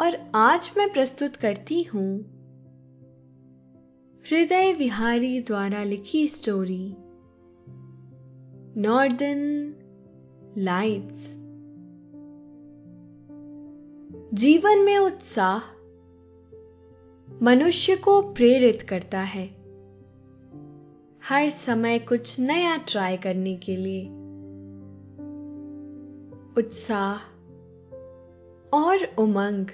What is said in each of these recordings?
और आज मैं प्रस्तुत करती हूँ हृदय विहारी द्वारा लिखी स्टोरी नॉर्दर्न लाइट्स जीवन में उत्साह मनुष्य को प्रेरित करता है। हर समय कुछ नया ट्राई करने के लिए। उत्साह और उमंग।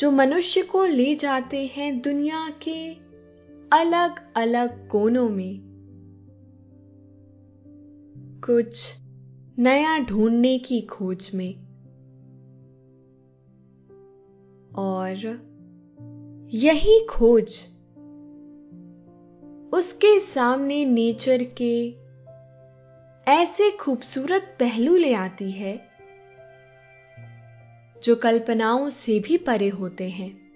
जो मनुष्य को ले जाते हैं दुनिया के अलग अलग कोनों में। कुछ नया ढूँढने की खोज में। और यही खोज उसके सामने नेचर के ऐसे खूबसूरत पहलू ले आती है जो कल्पनाओं से भी परे होते हैं।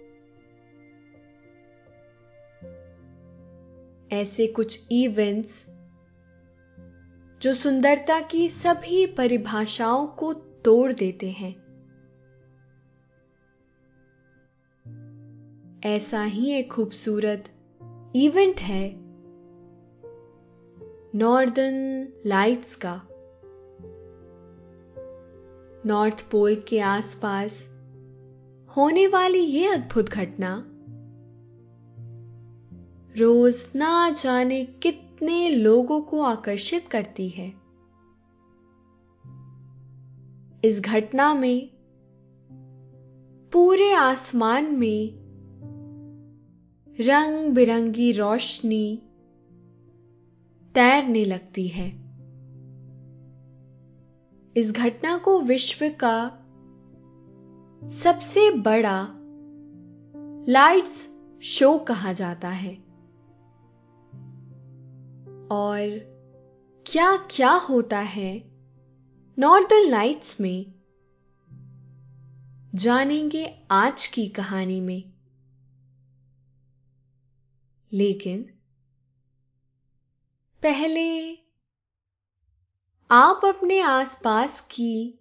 ऐसे कुछ इवेंट्स जो सुंदरता की सभी परिभाषाओं को तोड़ देते हैं। ऐसा ही एक खूबसूरत इवेंट है नॉर्दर्न लाइट्स का। नॉर्थ पोल के आसपास होने वाली यह अद्भुत घटना। रोज ना जाने कितने लोगों को आकर्षित करती है। इस घटना में पूरे आसमान में रंग बिरंगी रोशनी तैरने लगती है। इस घटना को विश्व का सबसे बड़ा लाइट्स शो कहा जाता है। और क्या क्या होता है नॉर्दर्न लाइट्स में, जानेंगे आज की कहानी में। लेकिन, पहले आप अपने आसपास की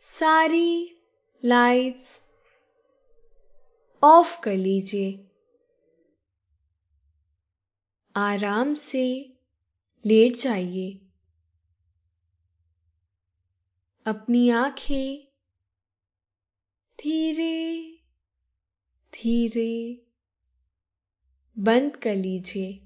सारी लाइट्स ऑफ़ कर लीजिए। आराम से लेट जाइए। अपनी आँखें धीरे धीरे बंद कर लीजिए।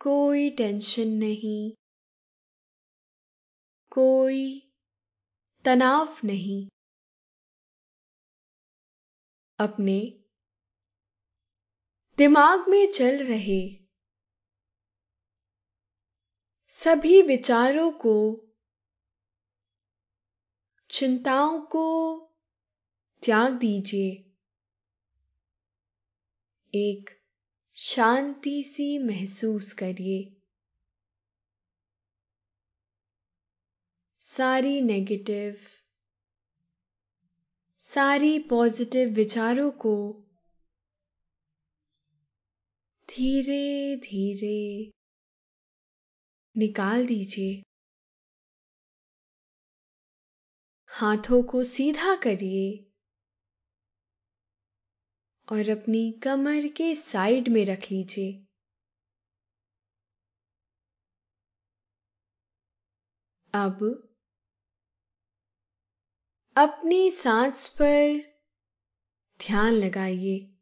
कोई टेंशन नहीं, कोई तनाव नहीं। अपने दिमाग में चल रहे सभी विचारों को, चिंताओं को त्याग दीजिए। एक शांति सी महसूस करिए। सारी नेगेटिव सारी पॉजिटिव विचारों को धीरे धीरे निकाल दीजिए। हाथों को सीधा करिए। और अपनी कमर के साइड में रख लीजिए। अब, अपनी सांस पर ध्यान लगाइए।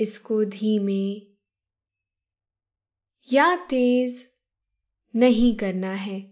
इसको धीमे या तेज नहीं करना है।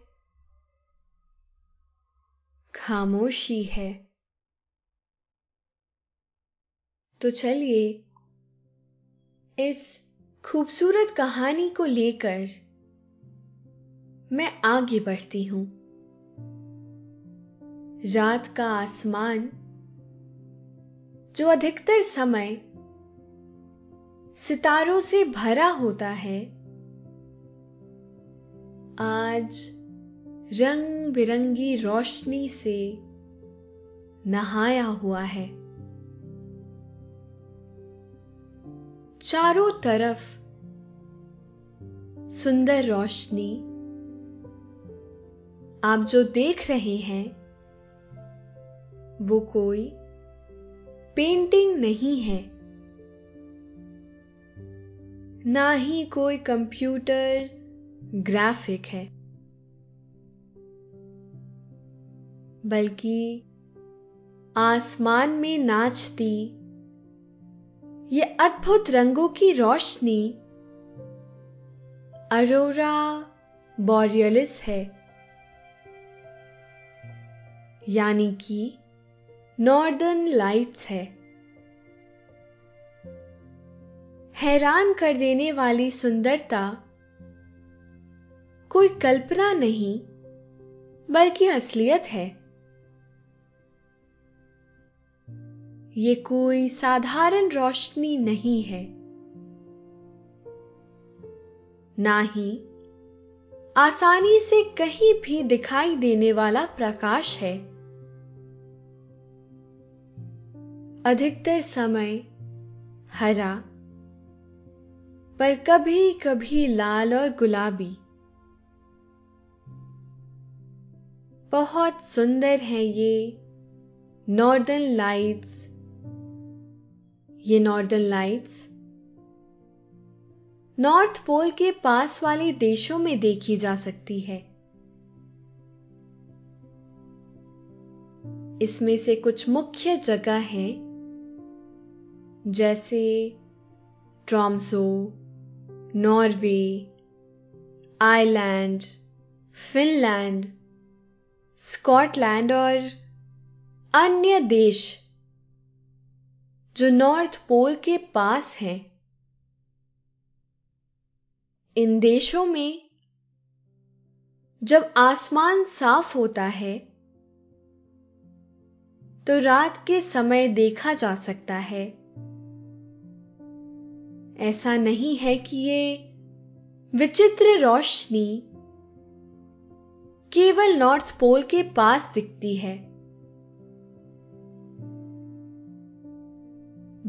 खामोशी है। तो चलिए इस खूबसूरत कहानी को लेकर मैं आगे बढ़ती हूँ। रात का आसमान, जो अधिकतर समय सितारों से भरा होता है, आज रंग बिरंगी रोशनी से नहाया हुआ है। चारों तरफ़ सुंदर रोशनी। आप जो देख रहे हैं, वो कोई पेंटिंग नहीं है। ना ही कोई कंप्यूटर ग्राफिक है। बल्कि आसमान में नाचती, ये अद्भुत रंगों की रोशनी अरोरा बॉरियलिस है। यानी कि नॉर्दर्न लाइट्स है। हैरान कर देने वाली सुंदरता कोई कल्पना नहीं, बल्कि असलियत है। ये कोई साधारण रोशनी नहीं है। ना ही आसानी से कहीं भी दिखाई देने वाला प्रकाश है। अधिकतर समय हरा, पर कभी कभी लाल और गुलाबी। बहुत सुंदर है ये नॉर्दर्न लाइट्स ये नॉर्दर्न लाइट्स। नॉर्थ पोल के पास वाले देशों में देखी जा सकती है। इसमें से कुछ मुख्य जगह हैं, जैसे Tromso, Norway, Ireland, Finland, Scotland और अन्य देश। जो नॉर्थ पोल के पास हैं, इन देशों में जब आसमान साफ़ होता है तो रात के समय देखा जा सकता है। ऐसा नहीं है कि ये विचित्र रोशनी केवल नॉर्थ पोल के पास दिखती है।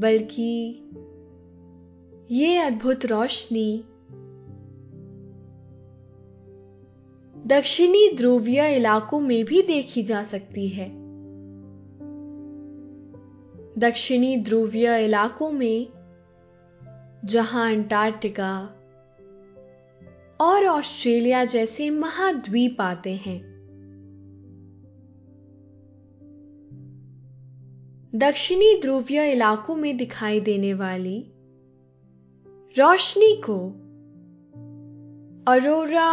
बल्कि ये अद्भुत रोशनी दक्षिणी ध्रुवीय इलाकों में भी देखी जा सकती है। दक्षिणी ध्रुवीय इलाकों में जहाँ अंटार्कटिका और ऑस्ट्रेलिया जैसे महाद्वीप आते हैं दक्षिणी ध्रुवीय इलाकों में दिखाई देने वाली रोशनी को अरोरा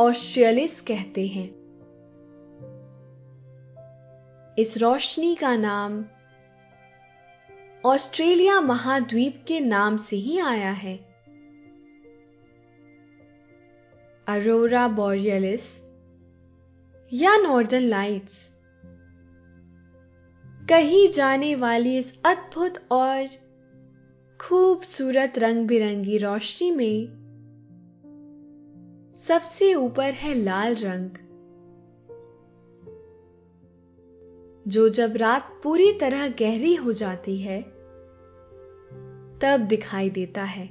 ऑस्ट्रेलिस कहते हैं। इस रोशनी का नाम ऑस्ट्रेलिया महाद्वीप के नाम से ही आया है। अरोरा बोरियलिस या नॉर्दर्न लाइट्स कही जाने वाली इस अद्भुत और खूबसूरत रंग बिरंगी रोशनी में सबसे ऊपर है लाल रंग। जो जब रात पूरी तरह गहरी हो जाती है, तब दिखाई देता है।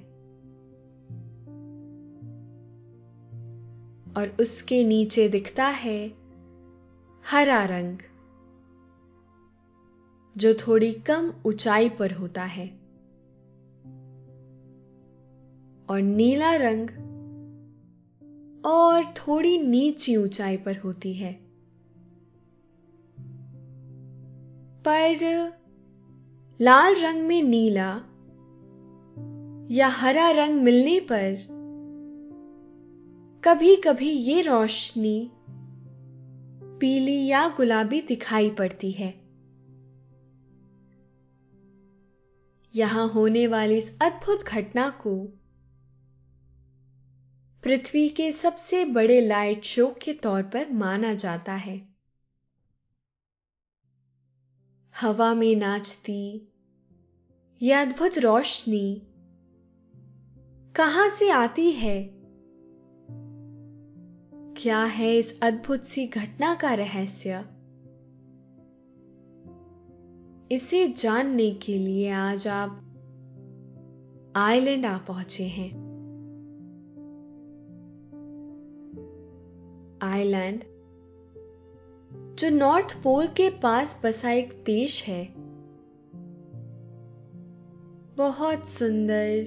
और उसके नीचे दिखता है हरा रंग। जो थोड़ी कम ऊंचाई पर होता है। और नीला रंग और थोड़ी नीची ऊंचाई पर होती है। पर लाल रंग में नीला या हरा रंग मिलने पर कभी कभी ये रोशनी पीली या गुलाबी दिखाई पड़ती है। यहाँ होने वाली इस अद्भुत घटना को पृथ्वी के सबसे बड़े लाइट शो के तौर पर माना जाता है। हवा में नाचती यह अद्भुत रोशनी कहाँ से आती है? क्या है इस अद्भुत सी घटना का रहस्य? इसे जानने के लिए आज आप आइलैंड आ पहुँचे हैं। आइलैंड, जो नॉर्थ पोल के पास बसा एक देश है। बहुत सुंदर,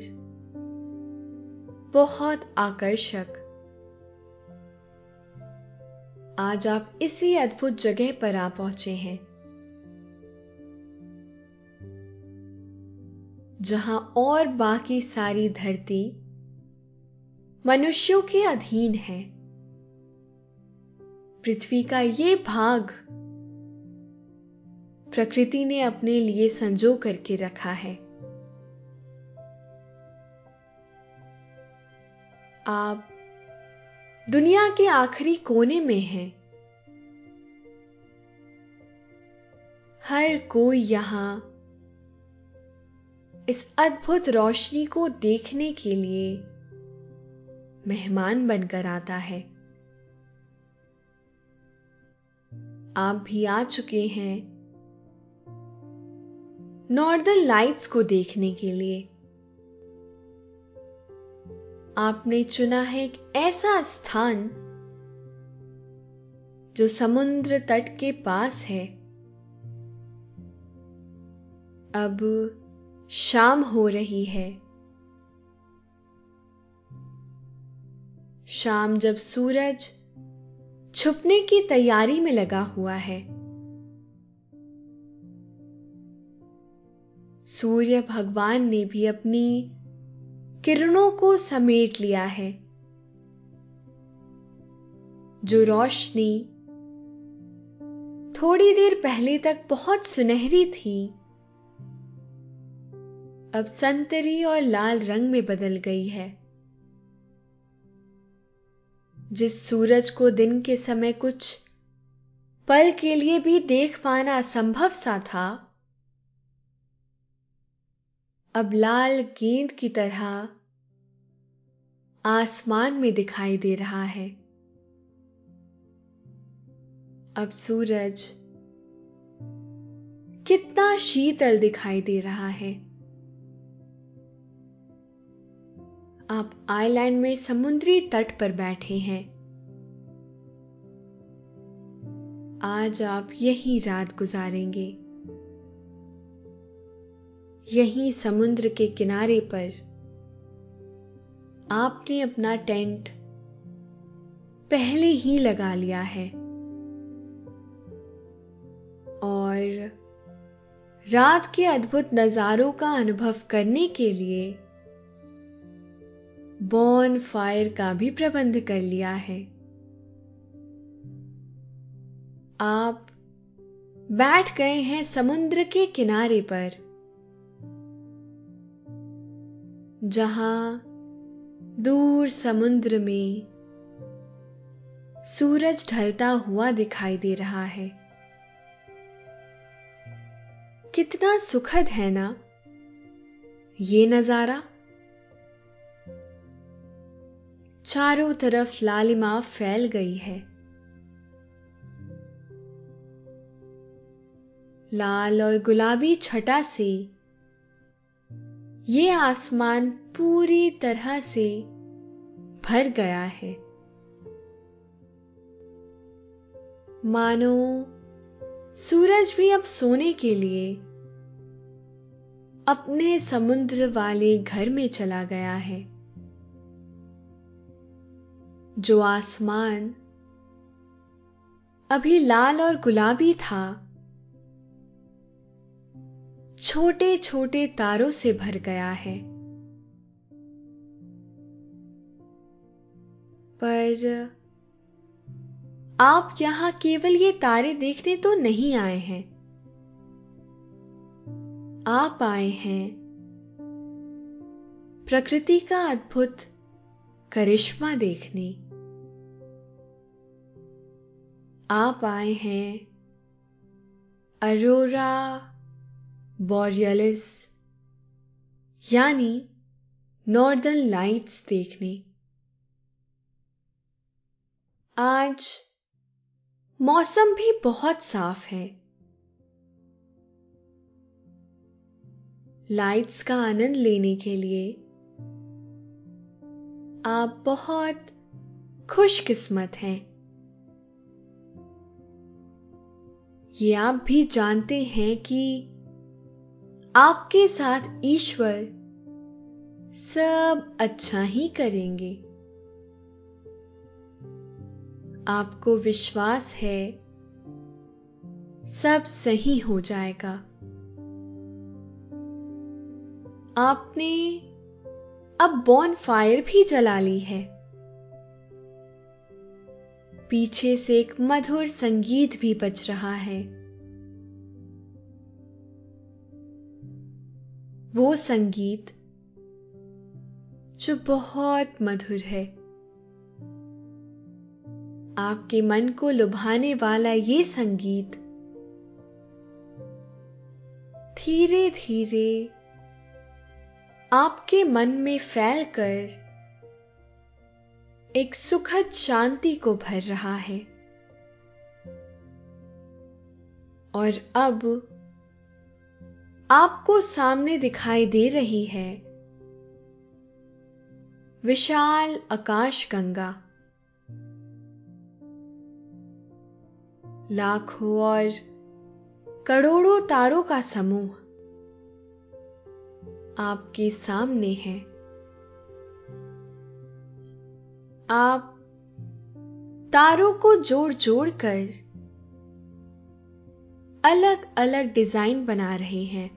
बहुत आकर्षक। आज आप इसी अद्भुत जगह पर आ पहुँचे हैं। जहाँ और बाकी सारी धरती मनुष्यों के अधीन है। पृथ्वी का ये भाग प्रकृति ने अपने लिए संजो करके रखा है। आप दुनिया के आखिरी कोने में हैं। हर कोई यहाँ इस अद्भुत रोशनी को देखने के लिए मेहमान बनकर आता है। आप भी आ चुके हैं नॉर्दर्न लाइट्स को देखने के लिए। आपने चुना है एक ऐसा स्थान जो समुद्र तट के पास है। अब शाम हो रही है। शाम जब सूरज छुपने की तैयारी में लगा हुआ है। सूर्य भगवान ने भी अपनी किरणों को समेट लिया है। जो रोशनी थोड़ी देर पहले तक बहुत सुनहरी थी अब संतरी और लाल रंग में बदल गई है। जिस सूरज को दिन के समय कुछ पल के लिए भी देख पाना असंभव सा था, अब लाल गेंद की तरह आसमान में दिखाई दे रहा है। अब सूरज कितना शीतल दिखाई दे रहा है। आप आइलैंड में समुद्री तट पर बैठे हैं। आज आप यही रात गुजारेंगे। यहीं समुद्र के किनारे पर आपने अपना टेंट पहले ही लगा लिया है। और रात के अद्भुत नजारों का अनुभव करने के लिए बॉन फायर का भी प्रबंध कर लिया है। आप बैठ गए हैं समुद्र के किनारे पर, जहाँ दूर समुद्र में सूरज ढलता हुआ दिखाई दे रहा है। कितना सुखद है ना ये नज़ारा। चारों तरफ़ लालिमा फैल गई है। लाल और गुलाबी छटा से ये आसमान पूरी तरह से भर गया है। मानो, सूरज भी अब सोने के लिए अपने समुद्र वाले घर में चला गया है। जो आसमान अभी लाल और गुलाबी था छोटे छोटे तारों से भर गया है। पर आप यहाँ केवल ये तारे देखने तो नहीं आए हैं। आप आए हैं। प्रकृति का अद्भुत करिश्मा देखने। आप आए हैं। अरोरा बॉरियलिस, यानी नॉर्दर्न लाइट्स देखने। आज मौसम भी बहुत साफ़ है। लाइट्स का आनंद लेने के लिए आप बहुत खुशकिस्मत हैं। ये आप भी जानते हैं कि आपके साथ ईश्वर सब अच्छा ही करेंगे। आपको विश्वास है, सब सही हो जाएगा। आपने अब बॉन फायर भी जला ली है। पीछे से एक मधुर संगीत भी बज रहा है। वो संगीत जो बहुत मधुर है। आपके मन को लुभाने वाला ये संगीत धीरे धीरे आपके मन में फैलकर एक सुखद शांति को भर रहा है। और अब आपको सामने दिखाई दे रही है विशाल आकाश गंगा। लाखों और करोड़ों तारों का समूह आपके सामने है। आप तारों को जोड़ जोड़ कर अलग अलग डिज़ाइन बना रहे हैं।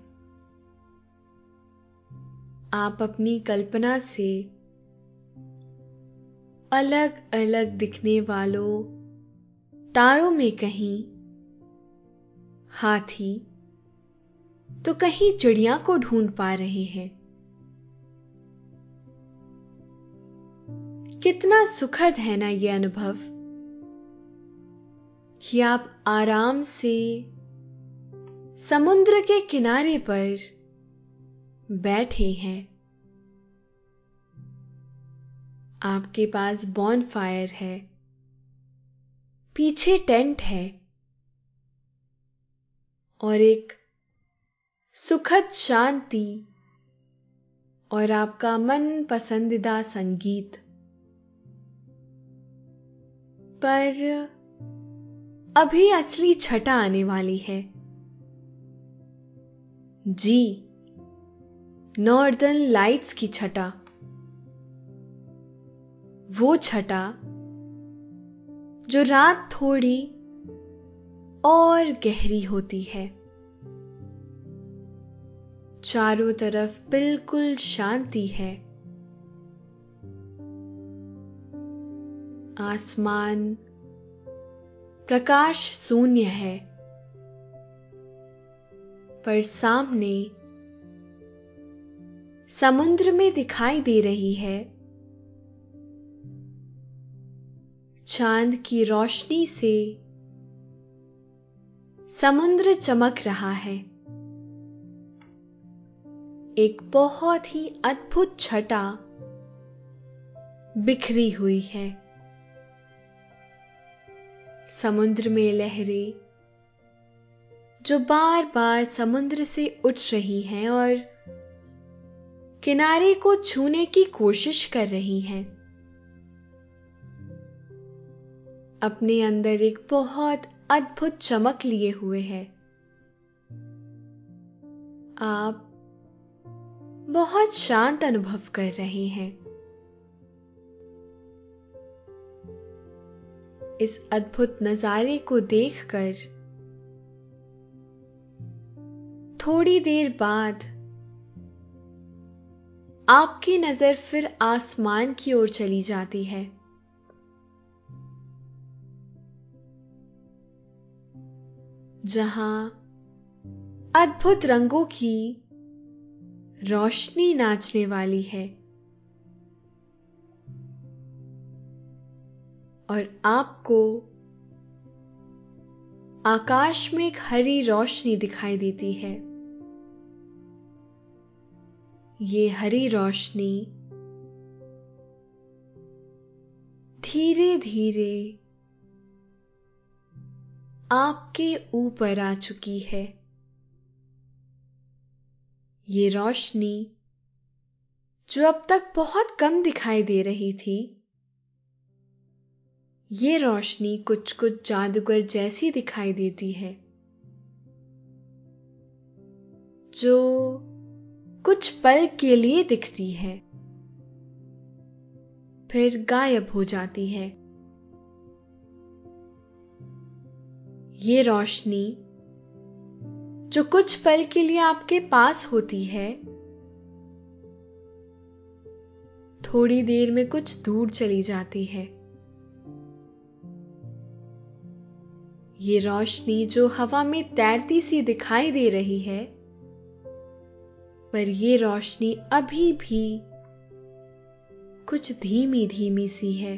आप अपनी कल्पना से अलग अलग दिखने वालों तारों में कहीं हाथी तो कहीं चिड़िया को ढूंढ पा रहे हैं। कितना सुखद है ना यह अनुभव कि आप आराम से समुद्र के किनारे पर बैठे हैं। आपके पास बॉन फायर है। पीछे टेंट है। और एक सुखद शांति और आपका मन पसंदीदा संगीत पर अभी असली छटा आने वाली है। जी, नॉर्दर्न लाइट्स की छटा। वो छटा जो रात थोड़ी और गहरी होती है। चारों तरफ़ बिल्कुल शांति है। आसमान प्रकाश शून्य है, पर सामने समुद्र में दिखाई दे रही है। चाँद की रोशनी से समुद्र चमक रहा है। एक बहुत ही अद्भुत छटा बिखरी हुई है। समुद्र में लहरें, जो बार बार समुद्र से उठ रही हैं और किनारे को छूने की कोशिश कर रही हैं। अपने अंदर एक बहुत अद्भुत चमक लिए हुए है। आप बहुत शांत अनुभव कर रहे हैं। इस अद्भुत नजारे को देखकर। थोड़ी देर बाद, आपकी नज़र फिर आसमान की ओर चली जाती है। जहाँ अद्भुत रंगों की रोशनी नाचने वाली है। और आपको आकाश में एक हरी रोशनी दिखाई देती है। ये हरी रोशनी धीरे धीरे आपके ऊपर आ चुकी है। ये रोशनी जो अब तक बहुत कम दिखाई दे रही थी ये रोशनी कुछ कुछ जादूगर जैसी दिखाई देती है, जो कुछ पल के लिए दिखती है, फिर गायब हो जाती है। ये रोशनी जो कुछ पल के लिए आपके पास होती है, थोड़ी देर में कुछ दूर चली जाती है। ये रोशनी जो हवा में तैरती सी दिखाई दे रही है, पर ये रोशनी अभी भी कुछ धीमी धीमी सी है।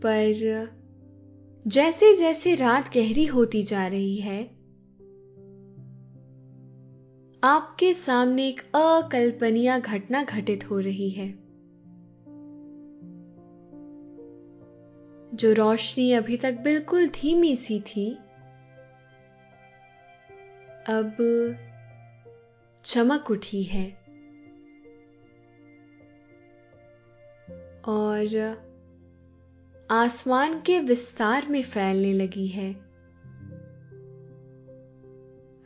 पर जैसे जैसे रात गहरी होती जा रही है, आपके सामने एक अकल्पनीय घटना घटित हो रही है। जो रोशनी अभी तक बिल्कुल धीमी सी थी, अब चमक उठी है। और आसमान के विस्तार में फैलने लगी है।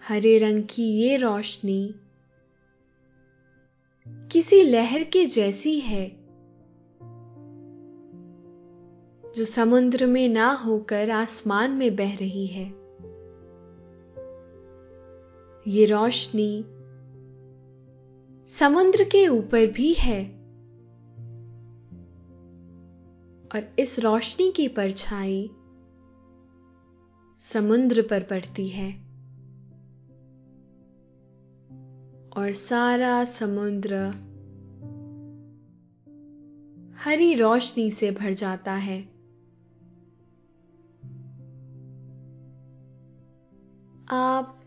हरे रंग की ये रोशनी किसी लहर के जैसी है। जो समुद्र में ना होकर आसमान में बह रही है। ये रोशनी समुद्र के ऊपर भी है। और इस रोशनी की परछाई समुद्र पर पड़ती है। और सारा समुद्र हरी रोशनी से भर जाता है। आप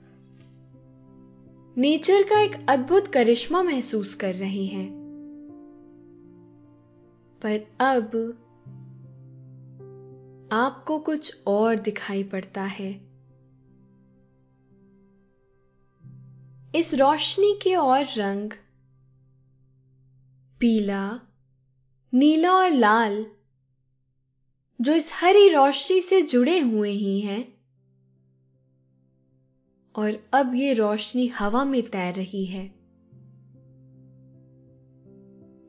नेचर का एक अद्भुत करिश्मा महसूस कर रहे हैं। पर अब आपको कुछ और दिखाई पड़ता है। इस रोशनी के और रंग पीला, नीला और लाल, जो इस हरी रोशनी से जुड़े हुए ही हैं और अब ये रोशनी हवा में तैर रही है।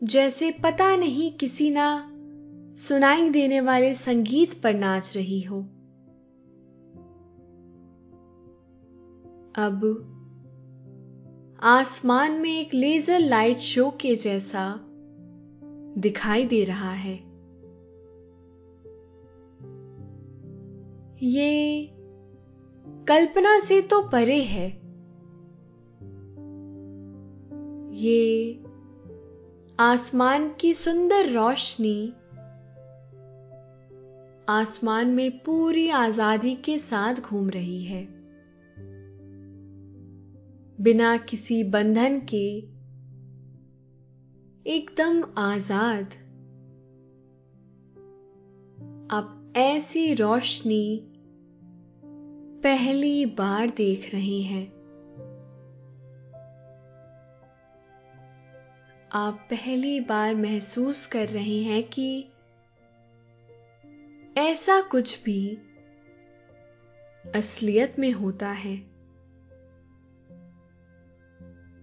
जैसे पता नहीं किसी ना सुनाई देने वाले संगीत पर नाच रही हो। अब आसमान में एक लेजर लाइट शो के जैसा दिखाई दे रहा है। ये कल्पना से तो परे है। ये आसमान की सुंदर रोशनी आसमान में पूरी आज़ादी के साथ घूम रही है। बिना किसी बंधन के एकदम आज़ाद। आप ऐसी रोशनी पहली बार देख रहे हैं। आप पहली बार महसूस कर रहे हैं कि ऐसा कुछ भी असलियत में होता है।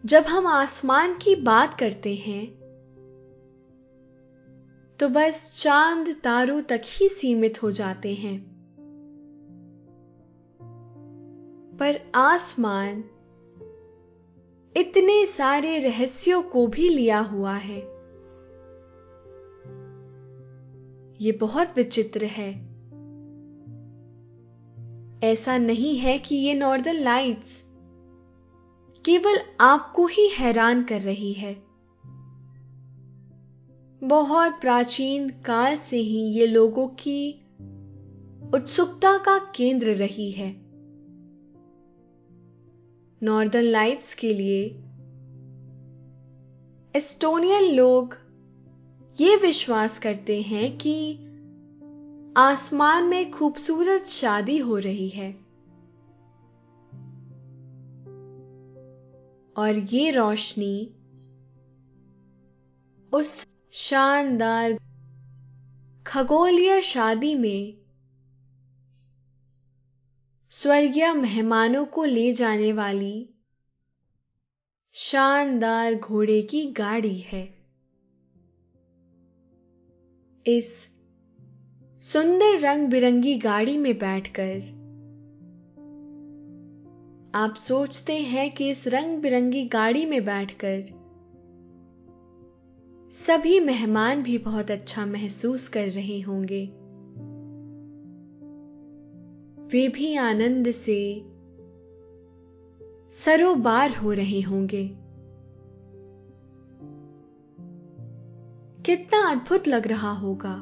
जब हम आसमान की बात करते हैं तो बस चाँद तारों तक ही सीमित हो जाते हैं। पर आसमान इतने सारे रहस्यों को भी लिया हुआ है। ये बहुत विचित्र है। ऐसा नहीं है कि ये नॉर्दर्न लाइट्स केवल आपको ही हैरान कर रही है। बहुत प्राचीन काल से ही ये लोगों की उत्सुकता का केंद्र रही है। नॉर्दर्न लाइट्स के लिए। एस्टोनियन लोग ये विश्वास करते हैं कि आसमान में खूबसूरत शादी हो रही है। और ये रोशनी उस शानदार खगोलीय शादी में स्वर्गीय मेहमानों को ले जाने वाली शानदार घोड़े की गाड़ी है। इस सुंदर रंग बिरंगी गाड़ी में बैठकर आप सोचते हैं कि इस रंग बिरंगी गाड़ी में बैठकर सभी मेहमान भी बहुत अच्छा महसूस कर रहे होंगे। वे भी आनंद से सरोबार हो रहे होंगे। कितना अद्भुत लग रहा होगा।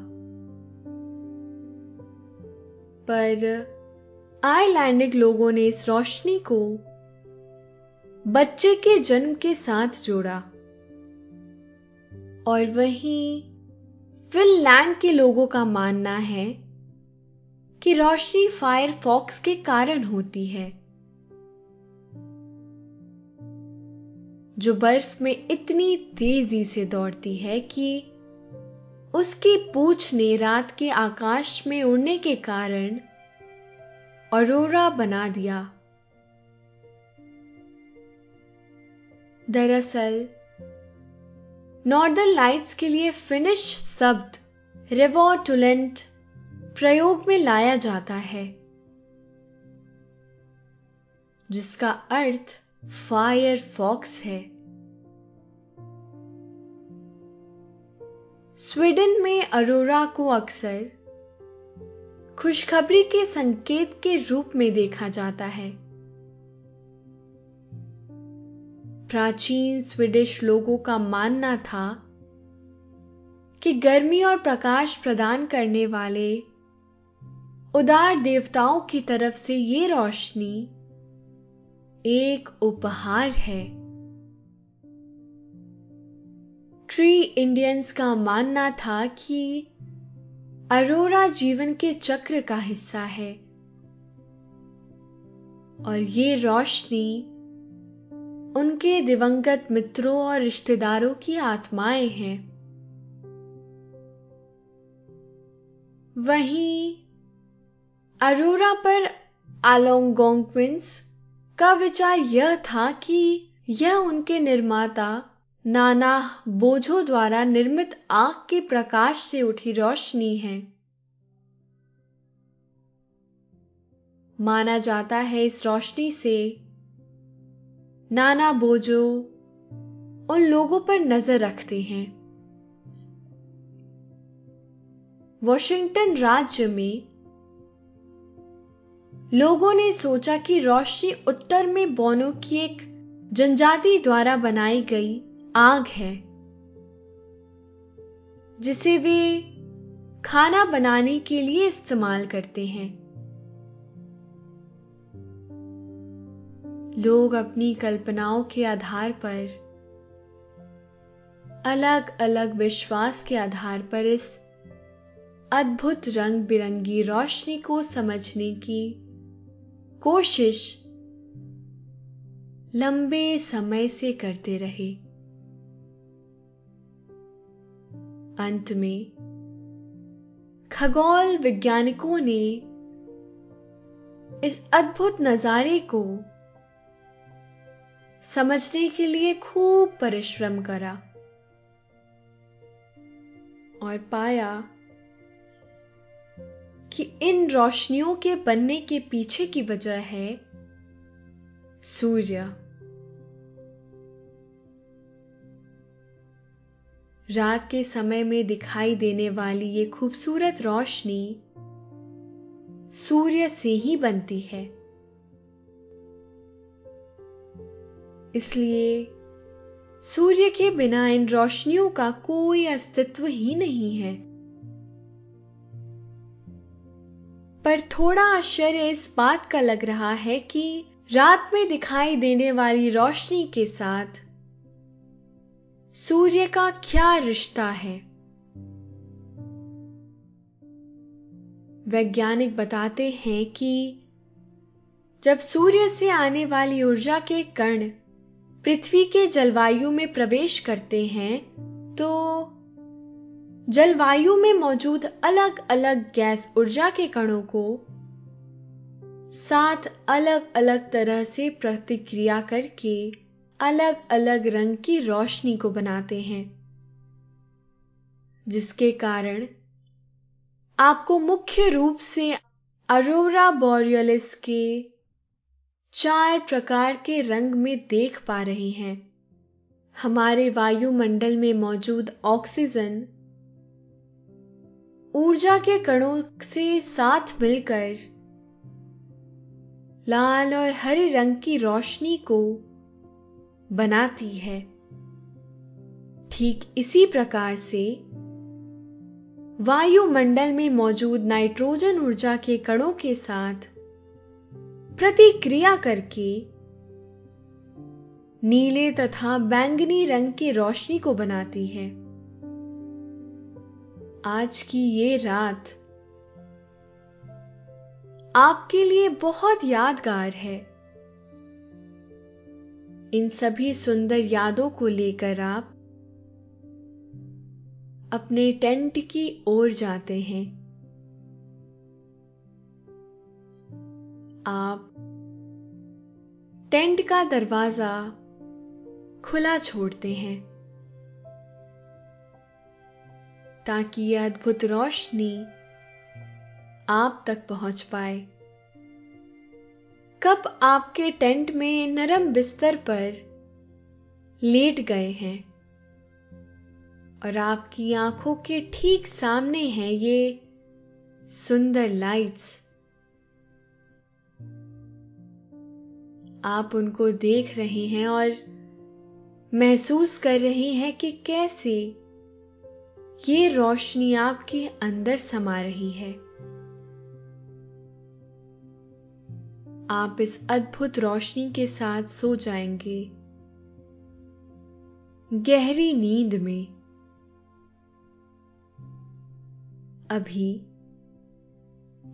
पर आइलैंडिक लोगों ने इस रोशनी को बच्चे के जन्म के साथ जोड़ा और वहीं फिनलैंड के लोगों का मानना है कि रोशनी फायर फॉक्स के कारण होती है। जो बर्फ़ में इतनी तेज़ी से दौड़ती है कि उसकी पूछ ने रात के आकाश में उड़ने के कारण अरोरा बना दिया। दरअसल, नॉर्दर्न लाइट्स के लिए फिनिश शब्द रिवॉटुलेंट प्रयोग में लाया जाता है, जिसका अर्थ फायर फॉक्स है। स्वीडन में अरोरा को अक्सर खुशखबरी के संकेत के रूप में देखा जाता है। प्राचीन स्वीडिश लोगों का मानना था कि गर्मी और प्रकाश प्रदान करने वाले उदार देवताओं की तरफ़ से ये रोशनी एक उपहार है। क्री इंडियंस का मानना था कि अरोरा जीवन के चक्र का हिस्सा है और ये रोशनी उनके दिवंगत मित्रों और रिश्तेदारों की आत्माएँ हैं। वहीं अरोरा पर आलोंगोंक्विंस का विचार यह था कि यह उनके निर्माता नाना बोझो द्वारा निर्मित आग के प्रकाश से उठी रोशनी है। माना जाता है इस रोशनी से नाना बोझो उन लोगों पर नज़र रखते हैं। वॉशिंगटन राज्य में लोगों ने सोचा कि रोशनी उत्तर में बोनो की एक जनजाति द्वारा बनाई गई आग है, जिसे वे खाना बनाने के लिए इस्तेमाल करते हैं। लोग अपनी कल्पनाओं के आधार पर अलग अलग विश्वास के आधार पर इस अद्भुत रंग बिरंगी रोशनी को समझने की कोशिश लंबे समय से करते रहे। अंत में खगोल वैज्ञानिकों ने इस अद्भुत नजारे को समझने के लिए खूब परिश्रम करा और पाया कि इन रोशनियों के बनने के पीछे की वजह है सूर्य। रात के समय में दिखाई देने वाली ये खूबसूरत रोशनी सूर्य से ही बनती है। इसलिए सूर्य के बिना इन रोशनियों का कोई अस्तित्व ही नहीं है। पर थोड़ा आश्चर्य इस बात का लग रहा है कि रात में दिखाई देने वाली रोशनी के साथ सूर्य का क्या रिश्ता है। वैज्ञानिक बताते हैं कि जब सूर्य से आने वाली ऊर्जा के कण पृथ्वी के जलवायु में प्रवेश करते हैं तो जलवायु में मौजूद अलग अलग गैस ऊर्जा के कणों को सात अलग अलग तरह से प्रतिक्रिया करके अलग अलग रंग की रोशनी को बनाते हैं, जिसके कारण आपको मुख्य रूप से अरोरा बोरियलिस के चार प्रकार के रंग में देख पा रहे हैं। हमारे वायुमंडल में मौजूद ऑक्सीजन ऊर्जा के कणों से साथ मिलकर लाल और हरे रंग की रोशनी को बनाती है। ठीक इसी प्रकार से वायुमंडल में मौजूद नाइट्रोजन ऊर्जा के कणों के साथ प्रतिक्रिया करके नीले तथा बैंगनी रंग की रोशनी को बनाती है। आज की ये रात आपके लिए बहुत यादगार है। इन सभी सुंदर यादों को लेकर आप अपने टेंट की ओर जाते हैं। आप टेंट का दरवाज़ा खुला छोड़ते हैं। ताकि यह अद्भुत रोशनी आप तक पहुँच पाए। कब आपके टेंट में नरम बिस्तर पर लेट गए हैं और आपकी आँखों के ठीक सामने हैं ये सुंदर लाइट्स आप उनको देख रहे हैं और महसूस कर रहे हैं कि कैसे ये रोशनी आपके अंदर समा रही है। आप इस अद्भुत रोशनी के साथ सो जाएँगे। गहरी नींद में। अभी,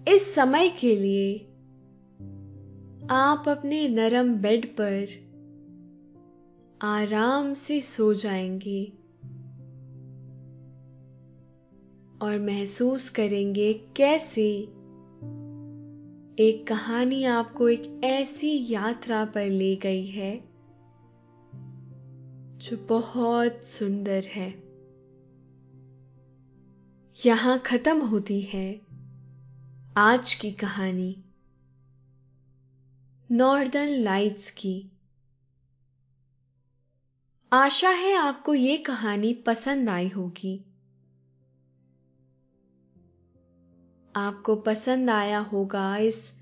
इस समय के लिए, आप अपने नरम बेड पर आराम से सो जाएँगे। और महसूस करेंगे कैसे। एक कहानी आपको एक ऐसी यात्रा पर ले गई है, जो बहुत सुंदर है। यहाँ खत्म होती है आज की कहानी। नॉर्दर्न लाइट्स की। आशा है आपको ये कहानी पसंद आई होगी। आपको पसंद आया होगा इस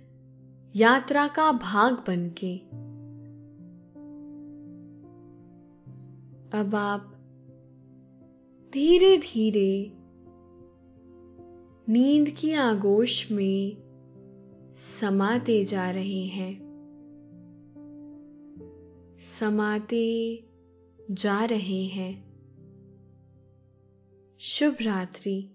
यात्रा का भाग बनके। अब आप धीरे धीरे नींद की आगोश में समाते जा रहे हैं। समाते जा रहे हैं। शुभ रात्रि।